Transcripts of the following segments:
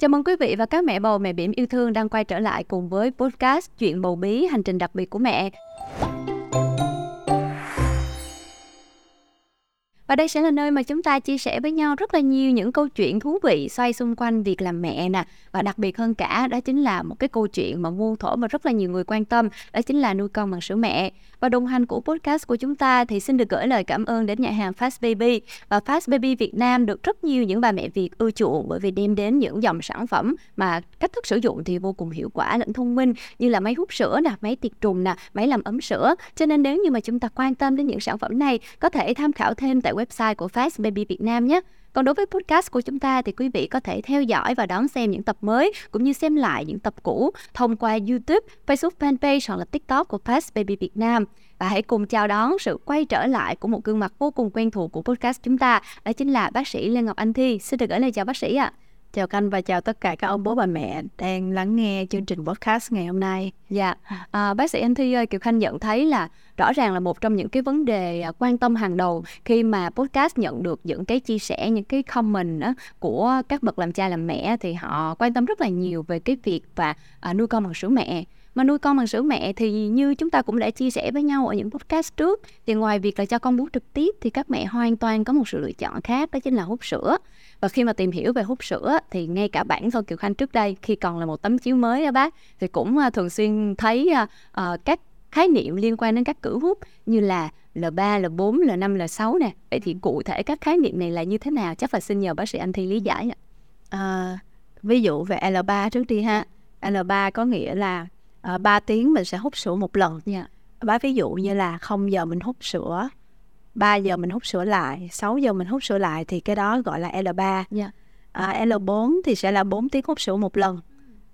Chào mừng quý vị và các mẹ bầu mẹ bỉm yêu thương đang quay trở lại cùng với podcast Chuyện bầu bí, hành trình đặc biệt của mẹ. Và đây sẽ là nơi mà chúng ta chia sẻ với nhau rất là nhiều những câu chuyện thú vị xoay xung quanh việc làm mẹ nè. Và đặc biệt hơn cả đó chính là một cái câu chuyện mà muôn thổ mà rất là nhiều người quan tâm, đó chính là nuôi con bằng sữa mẹ. Và đồng hành của podcast của chúng ta thì xin được gửi lời cảm ơn đến nhà hàng Fast Baby. Và Fast Baby Việt Nam được rất nhiều những bà mẹ Việt ưa chuộng bởi vì đem đến những dòng sản phẩm mà cách thức sử dụng thì vô cùng hiệu quả lẫn thông minh như là máy hút sữa nè, máy tiệt trùng nè, máy làm ấm sữa. Cho nên nếu như mà chúng ta quan tâm đến những sản phẩm này có thể tham khảo thêm tại website của Fast Baby Việt Nam nhé. Còn đối với podcast của chúng ta thì quý vị có thể theo dõi và đón xem những tập mới cũng như xem lại những tập cũ thông qua YouTube, Facebook fanpage hoặc là TikTok của Fast Baby Việt Nam. Và hãy cùng chào đón sự quay trở lại của một gương mặt vô cùng quen thuộc của podcast chúng ta, đó chính là bác sĩ Lê Ngọc Anh Thi. Xin được gửi lời chào bác sĩ ạ. À. Chào Canh và chào tất cả các ông bố bà mẹ đang lắng nghe chương trình podcast ngày hôm nay. Dạ, à, bác sĩ Anh Thi ơi, Kiều Khanh nhận thấy là rõ ràng là một trong những cái vấn đề à, quan tâm hàng đầu khi mà podcast nhận được những cái chia sẻ, những cái comment đó của các bậc làm cha làm mẹ thì họ quan tâm rất là nhiều về cái việc và à, nuôi con bằng sữa mẹ mà nuôi con bằng sữa mẹ thì như chúng ta cũng đã chia sẻ với nhau ở những podcast trước thì ngoài việc là cho con bú trực tiếp thì các mẹ hoàn toàn có một sự lựa chọn khác đó chính là hút sữa và khi mà tìm hiểu về hút sữa thì ngay cả bản thân Kiều Khanh trước đây khi còn là một tấm chiếu mới đó bác thì cũng à, thường xuyên thấy uh, các khái niệm liên quan đến các cử hút như là L3, L4, L5, L6 nè. Vậy thì cụ thể các khái niệm này là như thế nào? Chắc là xin nhờ bác sĩ Anh Thi lý giải ạ. À, ví dụ về L3 trước đi ha. L3 có nghĩa là uh, 3 tiếng mình sẽ hút sữa một lần. Dạ. Bá ví dụ như là 0 giờ mình hút sữa 3 giờ mình hút sữa lại 6 giờ mình hút sữa lại thì cái đó gọi là L3 yeah. Dạ. à, L4 thì sẽ là 4 tiếng hút sữa một lần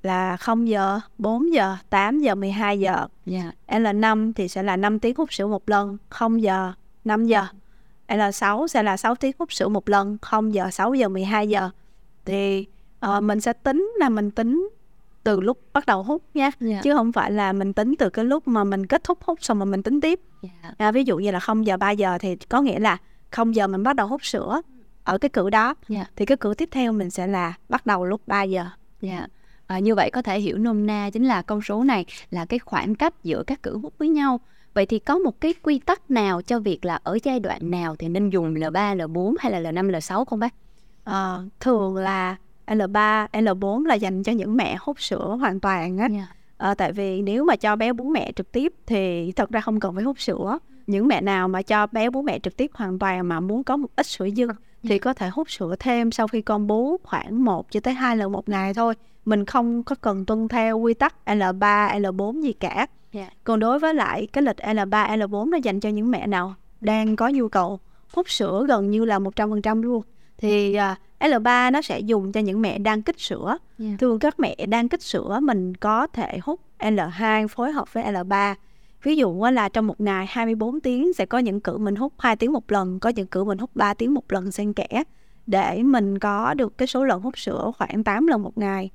là 0 giờ 4 giờ 8 giờ 12 giờ yeah. Dạ. L5 thì sẽ là 5 tiếng hút sữa một lần 0 giờ 5 giờ L6 sẽ là 6 tiếng hút sữa một lần 0 giờ 6 giờ 12 giờ thì uh, mình sẽ tính là mình tính từ lúc bắt đầu hút nha yeah. Dạ. chứ không phải là mình tính từ cái lúc mà mình kết thúc hút xong mà mình tính tiếp yeah. Dạ. à, ví dụ như là 0 giờ 3 giờ thì có nghĩa là 0 giờ mình bắt đầu hút sữa ở cái cử đó yeah. Dạ. thì cái cử tiếp theo mình sẽ là bắt đầu lúc 3 giờ yeah. à, như vậy có thể hiểu nôm na chính là con số này là cái khoảng cách giữa các cử hút với nhau Vậy thì có một cái quy tắc nào cho việc là ở giai đoạn nào thì nên dùng L3, L4 hay là L5, L6 không bác? À, thường là L3, L4 là dành cho những mẹ hút sữa hoàn toàn á. Yeah. Dạ. À, tại vì nếu mà cho bé bú mẹ trực tiếp thì thật ra không cần phải hút sữa. Những mẹ nào mà cho bé bú mẹ trực tiếp hoàn toàn mà muốn có một ít sữa dư yeah. thì dạ. có thể hút sữa thêm sau khi con bú khoảng 1 cho tới 2 lần một ngày thôi. Mình không có cần tuân theo quy tắc L3, L4 gì cả. Yeah. Dạ. Còn đối với lại cái lịch L3, L4 nó dành cho những mẹ nào đang có nhu cầu hút sữa gần như là 100% luôn thì uh, L3 nó sẽ dùng cho những mẹ đang kích sữa. Yeah. Dạ. Thường các mẹ đang kích sữa mình có thể hút L2 phối hợp với L3. Ví dụ là trong một ngày 24 tiếng sẽ có những cử mình hút 2 tiếng một lần, có những cử mình hút 3 tiếng một lần xen kẽ để mình có được cái số lần hút sữa khoảng 8 lần một ngày.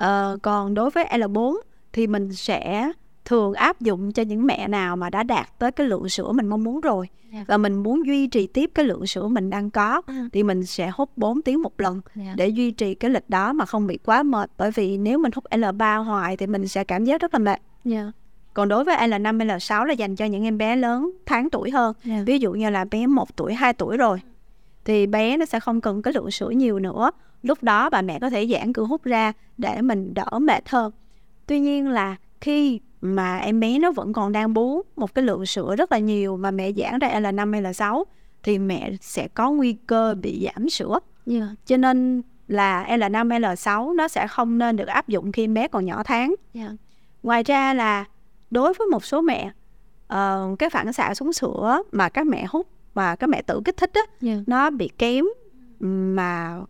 Uh, còn đối với L4 thì mình sẽ thường áp dụng cho những mẹ nào mà đã đạt tới cái lượng sữa mình mong muốn rồi yeah. Dạ. và mình muốn duy trì tiếp cái lượng sữa mình đang có ừ. thì mình sẽ hút 4 tiếng một lần yeah. Dạ. để duy trì cái lịch đó mà không bị quá mệt bởi vì nếu mình hút L3 hoài thì mình sẽ cảm giác rất là mệt. Yeah. Dạ. Còn đối với L5, L6 là dành cho những em bé lớn tháng tuổi hơn. Yeah. Ví dụ như là bé 1 tuổi, 2 tuổi rồi thì bé nó sẽ không cần cái lượng sữa nhiều nữa. Lúc đó bà mẹ có thể giãn cửa hút ra để mình đỡ mệt hơn. Tuy nhiên là khi mà em bé nó vẫn còn đang bú một cái lượng sữa rất là nhiều mà mẹ giãn ra L5 hay L6 thì mẹ sẽ có nguy cơ bị giảm sữa. Yeah. Cho nên là L5 hay L6 nó sẽ không nên được áp dụng khi em bé còn nhỏ tháng. Yeah. Ngoài ra là đối với một số mẹ uh, cái phản xạ xuống sữa mà các mẹ hút mà các mẹ tự kích thích á yeah. nó bị kém mà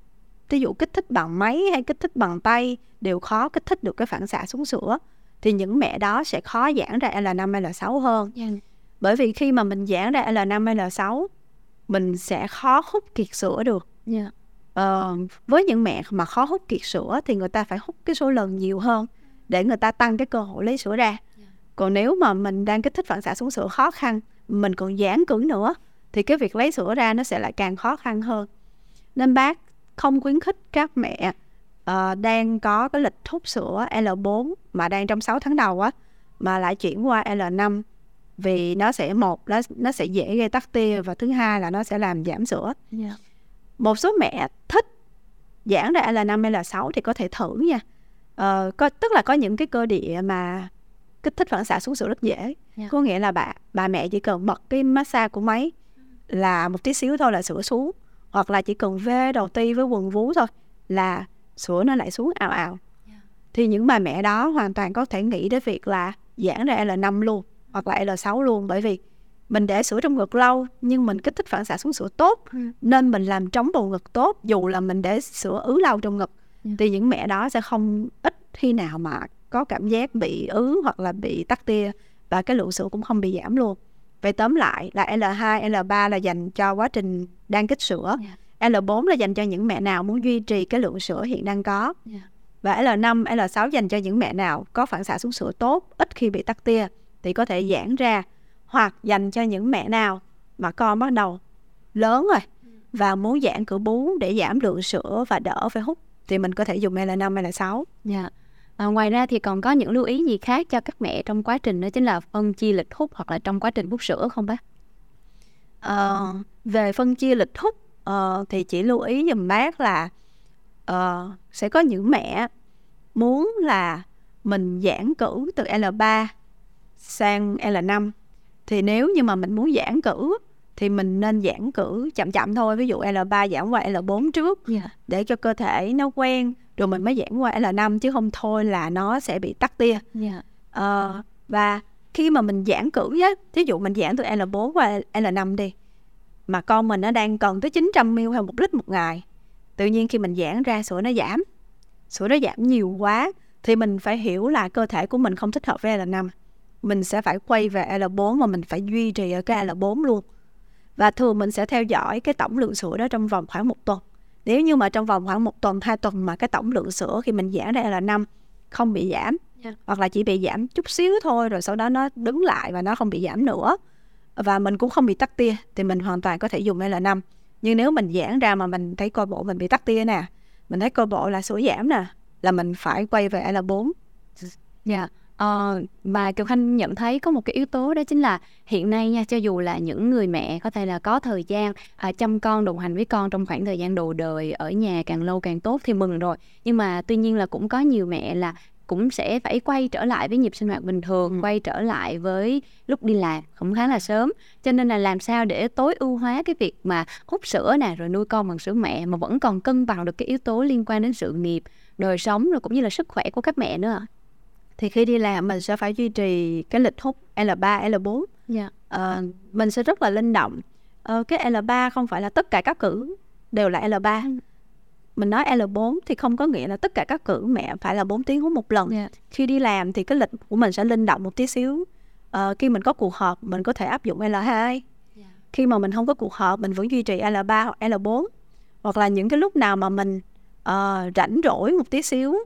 ví dụ kích thích bằng máy hay kích thích bằng tay đều khó kích thích được cái phản xạ xuống sữa thì những mẹ đó sẽ khó giãn ra L5 hay L6 hơn. Yeah. Dạ. Bởi vì khi mà mình giãn ra L5 hay L6 mình sẽ khó hút kiệt sữa được. Yeah. Dạ. Ờ, với những mẹ mà khó hút kiệt sữa thì người ta phải hút cái số lần nhiều hơn để người ta tăng cái cơ hội lấy sữa ra. Yeah. Dạ. Còn nếu mà mình đang kích thích phản xạ xuống sữa khó khăn, mình còn giãn cứng nữa thì cái việc lấy sữa ra nó sẽ lại càng khó khăn hơn. Nên bác không khuyến khích các mẹ uh, đang có cái lịch hút sữa L4 mà đang trong 6 tháng đầu á mà lại chuyển qua L5 vì nó sẽ một nó nó sẽ dễ gây tắc tia và thứ hai là nó sẽ làm giảm sữa. Yeah. Dạ. Một số mẹ thích giãn ra L5 L6 thì có thể thử nha. Ờ, có tức là có những cái cơ địa mà kích thích phản xạ xuống sữa rất dễ. Yeah. Dạ. Có nghĩa là bà bà mẹ chỉ cần bật cái massage của máy là một tí xíu thôi là sữa xuống hoặc là chỉ cần vê đầu ti với quần vú thôi là sữa nó lại xuống ào ào. Yeah. Thì những bà mẹ đó hoàn toàn có thể nghĩ đến việc là giãn ra L5 luôn hoặc là L6 luôn bởi vì mình để sữa trong ngực lâu nhưng mình kích thích phản xạ xuống sữa tốt ừ. nên mình làm trống bầu ngực tốt dù là mình để sữa ứ lâu trong ngực ừ. thì những mẹ đó sẽ không ít khi nào mà có cảm giác bị ứ hoặc là bị tắc tia và cái lượng sữa cũng không bị giảm luôn vậy tóm lại là L2, L3 là dành cho quá trình đang kích sữa yeah. Dạ. L4 là dành cho những mẹ nào muốn duy trì cái lượng sữa hiện đang có yeah. Dạ. và L5, L6 dành cho những mẹ nào có phản xạ xuống sữa tốt ít khi bị tắc tia thì có thể giãn ra hoặc dành cho những mẹ nào mà con bắt đầu lớn rồi và muốn giãn cửa bú để giảm lượng sữa và đỡ phải hút thì mình có thể dùng L5 hay là 6. Dạ. À, ngoài ra thì còn có những lưu ý gì khác cho các mẹ trong quá trình đó chính là phân chia lịch hút hoặc là trong quá trình hút sữa không bác? À, về phân chia lịch hút uh, thì chỉ lưu ý dùm bác là uh, sẽ có những mẹ muốn là mình giãn cử từ L3 sang L5 thì nếu như mà mình muốn giãn cử thì mình nên giãn cử chậm chậm thôi ví dụ L3 giảm qua L4 trước yeah. Dạ. để cho cơ thể nó quen rồi mình mới giãn qua L5 chứ không thôi là nó sẽ bị tắc tia yeah. Dạ. ờ, và khi mà mình giãn cử á thí dụ mình giãn từ L4 qua L5 đi mà con mình nó đang cần tới 900 ml hay một lít một ngày tự nhiên khi mình giãn ra sữa nó giảm sữa nó giảm nhiều quá thì mình phải hiểu là cơ thể của mình không thích hợp với L5 mình sẽ phải quay về L4 mà mình phải duy trì ở cái L4 luôn và thường mình sẽ theo dõi cái tổng lượng sữa đó trong vòng khoảng một tuần nếu như mà trong vòng khoảng một tuần hai tuần mà cái tổng lượng sữa khi mình giảm ra L5 không bị giảm yeah. Dạ. hoặc là chỉ bị giảm chút xíu thôi rồi sau đó nó đứng lại và nó không bị giảm nữa và mình cũng không bị tắc tia thì mình hoàn toàn có thể dùng L5 nhưng nếu mình giãn ra mà mình thấy coi bộ mình bị tắc tia nè mình thấy coi bộ là sữa giảm nè là mình phải quay về L4 dạ yeah. Ờ, mà Kiều Khanh nhận thấy có một cái yếu tố đó chính là hiện nay nha cho dù là những người mẹ có thể là có thời gian à, chăm con đồng hành với con trong khoảng thời gian đầu đời ở nhà càng lâu càng tốt thì mừng rồi nhưng mà tuy nhiên là cũng có nhiều mẹ là cũng sẽ phải quay trở lại với nhịp sinh hoạt bình thường ừ. quay trở lại với lúc đi làm cũng khá là sớm cho nên là làm sao để tối ưu hóa cái việc mà hút sữa nè rồi nuôi con bằng sữa mẹ mà vẫn còn cân bằng được cái yếu tố liên quan đến sự nghiệp đời sống rồi cũng như là sức khỏe của các mẹ nữa thì khi đi làm mình sẽ phải duy trì cái lịch hút L3, L4. Yeah. Uh, mình sẽ rất là linh động. Uh, cái L3 không phải là tất cả các cử đều là L3. Mình nói L4 thì không có nghĩa là tất cả các cử mẹ phải là 4 tiếng hút một lần. Yeah. Khi đi làm thì cái lịch của mình sẽ linh động một tí xíu. Uh, khi mình có cuộc họp mình có thể áp dụng L2. Yeah. Khi mà mình không có cuộc họp mình vẫn duy trì L3 hoặc L4. Hoặc là những cái lúc nào mà mình uh, rảnh rỗi một tí xíu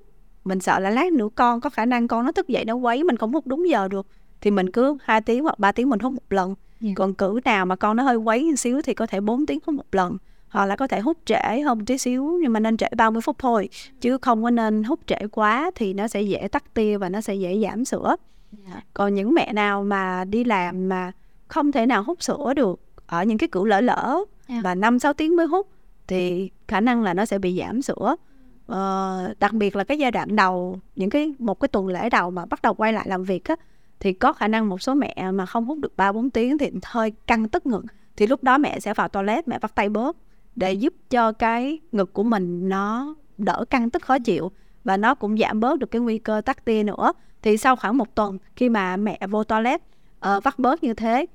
mình sợ là lát nữa con có khả năng con nó thức dậy nó quấy mình không hút đúng giờ được thì mình cứ hai tiếng hoặc 3 tiếng mình hút một lần yeah. Dạ. còn cử nào mà con nó hơi quấy một xíu thì có thể 4 tiếng hút một lần hoặc là có thể hút trễ hơn tí xíu nhưng mà nên trễ 30 phút thôi chứ không có nên hút trễ quá thì nó sẽ dễ tắt tia và nó sẽ dễ giảm sữa yeah. Dạ. còn những mẹ nào mà đi làm mà không thể nào hút sữa được ở những cái cử lỡ lỡ yeah. Dạ. và năm sáu tiếng mới hút thì khả năng là nó sẽ bị giảm sữa uh, đặc biệt là cái giai đoạn đầu những cái một cái tuần lễ đầu mà bắt đầu quay lại làm việc á thì có khả năng một số mẹ mà không hút được ba bốn tiếng thì hơi căng tức ngực thì lúc đó mẹ sẽ vào toilet mẹ bắt tay bớt để giúp cho cái ngực của mình nó đỡ căng tức khó chịu và nó cũng giảm bớt được cái nguy cơ tắc tia nữa. Thì sau khoảng một tuần khi mà mẹ vô toilet uh, vắt bớt như thế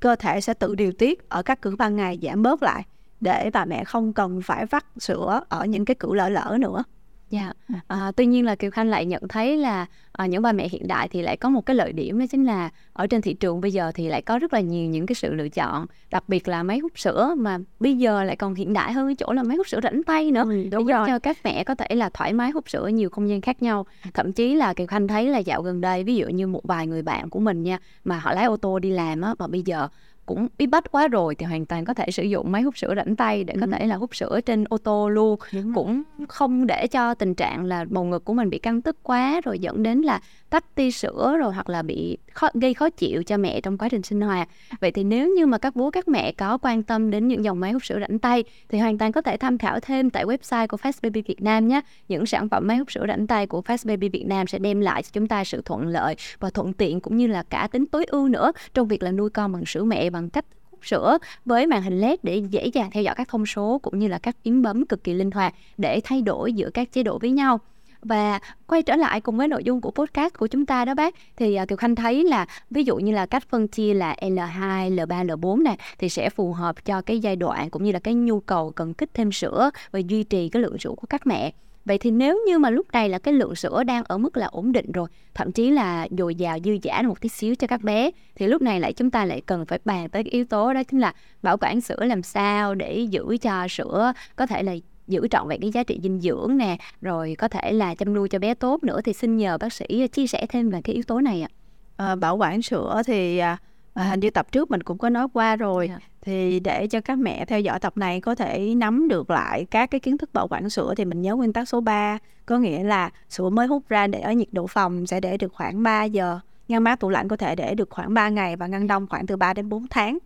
cơ thể sẽ tự điều tiết ở các cử ban ngày giảm bớt lại để bà mẹ không cần phải vắt sữa ở những cái cử lỡ lỡ nữa. Dạ, à, tuy nhiên là Kiều Khanh lại nhận thấy là à, những bà mẹ hiện đại thì lại có một cái lợi điểm đó chính là ở trên thị trường bây giờ thì lại có rất là nhiều những cái sự lựa chọn, đặc biệt là máy hút sữa mà bây giờ lại còn hiện đại hơn cái chỗ là máy hút sữa rảnh tay nữa, ừ, đúng để rồi. giúp cho các mẹ có thể là thoải mái hút sữa ở nhiều không gian khác nhau. Thậm chí là Kiều Khanh thấy là dạo gần đây ví dụ như một vài người bạn của mình nha mà họ lái ô tô đi làm á và bây giờ cũng bí bách quá rồi thì hoàn toàn có thể sử dụng máy hút sữa rảnh tay để có thể là hút sữa trên ô tô luôn. Cũng không để cho tình trạng là bầu ngực của mình bị căng tức quá rồi dẫn đến là tách ti sữa rồi hoặc là bị khó, gây khó chịu cho mẹ trong quá trình sinh hoạt. Vậy thì nếu như mà các bố các mẹ có quan tâm đến những dòng máy hút sữa rảnh tay thì hoàn toàn có thể tham khảo thêm tại website của Fast Baby Việt Nam nhé. Những sản phẩm máy hút sữa rảnh tay của Fast Baby Việt Nam sẽ đem lại cho chúng ta sự thuận lợi và thuận tiện cũng như là cả tính tối ưu nữa trong việc là nuôi con bằng sữa mẹ bằng cách hút sữa với màn hình LED để dễ dàng theo dõi các thông số cũng như là các phím bấm cực kỳ linh hoạt để thay đổi giữa các chế độ với nhau và quay trở lại cùng với nội dung của podcast của chúng ta đó bác thì uh, Kiều Khanh thấy là ví dụ như là cách phân chia là L2, L3, L4 này thì sẽ phù hợp cho cái giai đoạn cũng như là cái nhu cầu cần kích thêm sữa và duy trì cái lượng sữa của các mẹ. Vậy thì nếu như mà lúc này là cái lượng sữa đang ở mức là ổn định rồi, thậm chí là dồi dào dư dả một tí xíu cho các bé thì lúc này lại chúng ta lại cần phải bàn tới cái yếu tố đó chính là bảo quản sữa làm sao để giữ cho sữa có thể là giữ trọn vẹn cái giá trị dinh dưỡng nè, rồi có thể là chăm nuôi cho bé tốt nữa thì xin nhờ bác sĩ chia sẻ thêm về cái yếu tố này ạ. À, bảo quản sữa thì à, hình như tập trước mình cũng có nói qua rồi. Yeah dạ thì để cho các mẹ theo dõi tập này có thể nắm được lại các cái kiến thức bảo quản sữa thì mình nhớ nguyên tắc số 3 có nghĩa là sữa mới hút ra để ở nhiệt độ phòng sẽ để được khoảng 3 giờ ngăn mát tủ lạnh có thể để được khoảng 3 ngày và ngăn đông khoảng từ 3 đến 4 tháng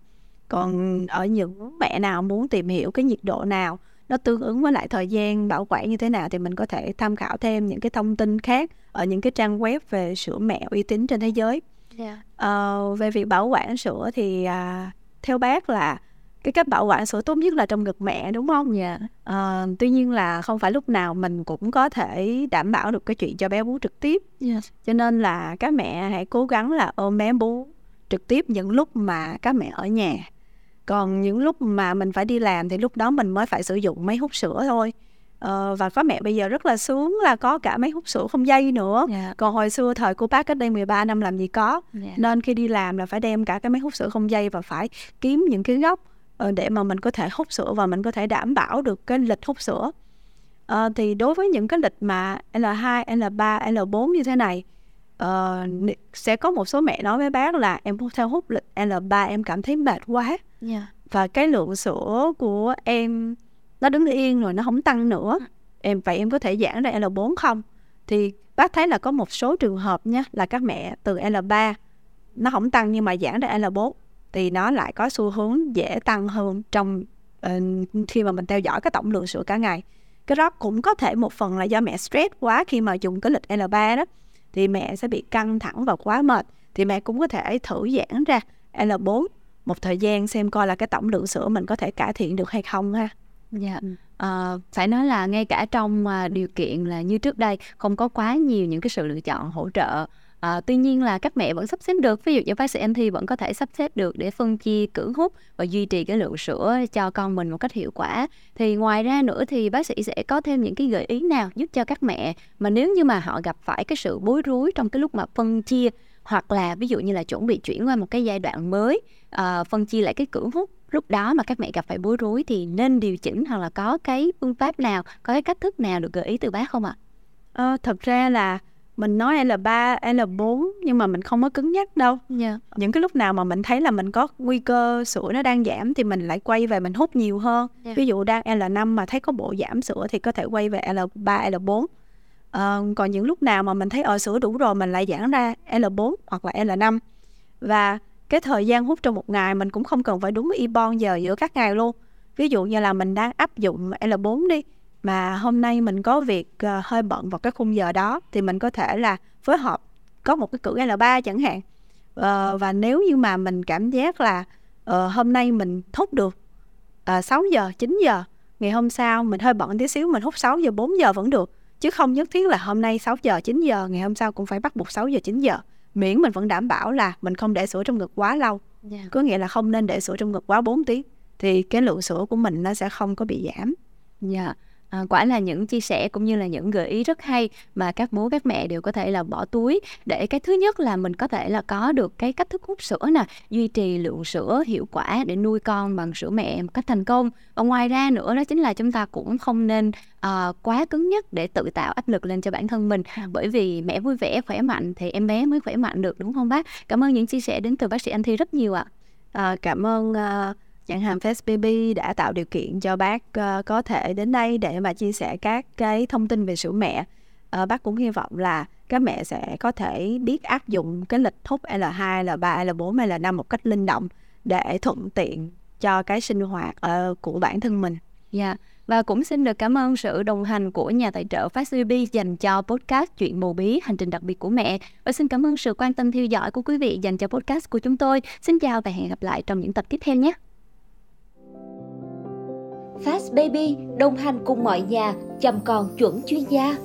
còn ở những mẹ nào muốn tìm hiểu cái nhiệt độ nào nó tương ứng với lại thời gian bảo quản như thế nào thì mình có thể tham khảo thêm những cái thông tin khác ở những cái trang web về sữa mẹ uy tín trên thế giới. Yeah. Dạ. Uh, về việc bảo quản sữa thì uh, theo bác là cái cách bảo quản sữa tốt nhất là trong ngực mẹ đúng không? Dạ. À, tuy nhiên là không phải lúc nào mình cũng có thể đảm bảo được cái chuyện cho bé bú trực tiếp. Yes. Dạ. Cho nên là các mẹ hãy cố gắng là ôm bé bú trực tiếp những lúc mà các mẹ ở nhà. Còn những lúc mà mình phải đi làm thì lúc đó mình mới phải sử dụng máy hút sữa thôi. Ờ, và có mẹ bây giờ rất là sướng là có cả máy hút sữa không dây nữa. Yeah. Dạ. Còn hồi xưa thời cô bác cách đây 13 năm làm gì có. Yeah. Dạ. Nên khi đi làm là phải đem cả cái máy hút sữa không dây và phải kiếm những cái góc uh, để mà mình có thể hút sữa và mình có thể đảm bảo được cái lịch hút sữa. Uh, thì đối với những cái lịch mà L2, L3, L4 như thế này uh, sẽ có một số mẹ nói với bác là em theo hút lịch L3 em cảm thấy mệt quá. Yeah. Dạ. Và cái lượng sữa của em nó đứng yên rồi nó không tăng nữa. Em vậy em có thể giãn ra L4 không? Thì bác thấy là có một số trường hợp nhé là các mẹ từ L3 nó không tăng nhưng mà giãn ra L4 thì nó lại có xu hướng dễ tăng hơn trong uh, khi mà mình theo dõi cái tổng lượng sữa cả ngày. Cái đó cũng có thể một phần là do mẹ stress quá khi mà dùng cái lịch L3 đó thì mẹ sẽ bị căng thẳng và quá mệt. Thì mẹ cũng có thể thử giãn ra L4 một thời gian xem coi là cái tổng lượng sữa mình có thể cải thiện được hay không ha. Dạ, à, phải nói là ngay cả trong à, điều kiện là như trước đây không có quá nhiều những cái sự lựa chọn hỗ trợ. À, tuy nhiên là các mẹ vẫn sắp xếp được ví dụ như bác sĩ anh thi vẫn có thể sắp xếp được để phân chia cưỡng hút và duy trì cái lượng sữa cho con mình một cách hiệu quả. Thì ngoài ra nữa thì bác sĩ sẽ có thêm những cái gợi ý nào giúp cho các mẹ mà nếu như mà họ gặp phải cái sự bối rối trong cái lúc mà phân chia hoặc là ví dụ như là chuẩn bị chuyển qua một cái giai đoạn mới uh, phân chia lại cái cưỡng hút lúc đó mà các mẹ gặp phải bối rối thì nên điều chỉnh hoặc là có cái phương pháp nào có cái cách thức nào được gợi ý từ bác không ạ ờ, thật ra là mình nói L3, L4 nhưng mà mình không có cứng nhắc đâu. Yeah. Dạ. Những cái lúc nào mà mình thấy là mình có nguy cơ sữa nó đang giảm thì mình lại quay về mình hút nhiều hơn. Yeah. Dạ. Ví dụ đang L5 mà thấy có bộ giảm sữa thì có thể quay về L3, L4. Ờ, còn những lúc nào mà mình thấy ở sữa đủ rồi mình lại giãn ra L4 hoặc là L5 và cái thời gian hút trong một ngày mình cũng không cần phải đúng y bon giờ giữa các ngày luôn. Ví dụ như là mình đang áp dụng L4 đi mà hôm nay mình có việc uh, hơi bận vào cái khung giờ đó thì mình có thể là phối hợp có một cái cử L3 chẳng hạn. Uh, và nếu như mà mình cảm giác là uh, hôm nay mình hút được uh, 6 giờ 9 giờ ngày hôm sau mình hơi bận tí xíu mình hút 6 giờ 4 giờ vẫn được chứ không nhất thiết là hôm nay 6 giờ 9 giờ ngày hôm sau cũng phải bắt buộc 6 giờ 9 giờ miễn mình vẫn đảm bảo là mình không để sữa trong ngực quá lâu yeah. Dạ. có nghĩa là không nên để sữa trong ngực quá 4 tiếng thì cái lượng sữa của mình nó sẽ không có bị giảm dạ yeah. À, quả là những chia sẻ cũng như là những gợi ý rất hay mà các bố các mẹ đều có thể là bỏ túi. Để cái thứ nhất là mình có thể là có được cái cách thức hút sữa nè duy trì lượng sữa hiệu quả để nuôi con bằng sữa mẹ một cách thành công. Và ngoài ra nữa đó chính là chúng ta cũng không nên uh, quá cứng nhắc để tự tạo áp lực lên cho bản thân mình. Bởi vì mẹ vui vẻ khỏe mạnh thì em bé mới khỏe mạnh được đúng không bác? Cảm ơn những chia sẻ đến từ bác sĩ anh thi rất nhiều ạ. À, cảm ơn uh, nhãn hàng Fest Baby đã tạo điều kiện cho bác uh, có thể đến đây để mà chia sẻ các cái thông tin về sữa mẹ. Uh, bác cũng hy vọng là các mẹ sẽ có thể biết áp dụng cái lịch thúc L2, L3, L4 hay L5 một cách linh động để thuận tiện cho cái sinh hoạt uh, của bản thân mình. Dạ. Yeah. Và cũng xin được cảm ơn sự đồng hành của nhà tài trợ FastBB dành cho podcast Chuyện Mù Bí, Hành trình đặc biệt của mẹ. Và xin cảm ơn sự quan tâm theo dõi của quý vị dành cho podcast của chúng tôi. Xin chào và hẹn gặp lại trong những tập tiếp theo nhé. Fast Baby đồng hành cùng mọi nhà, chăm con chuẩn chuyên gia.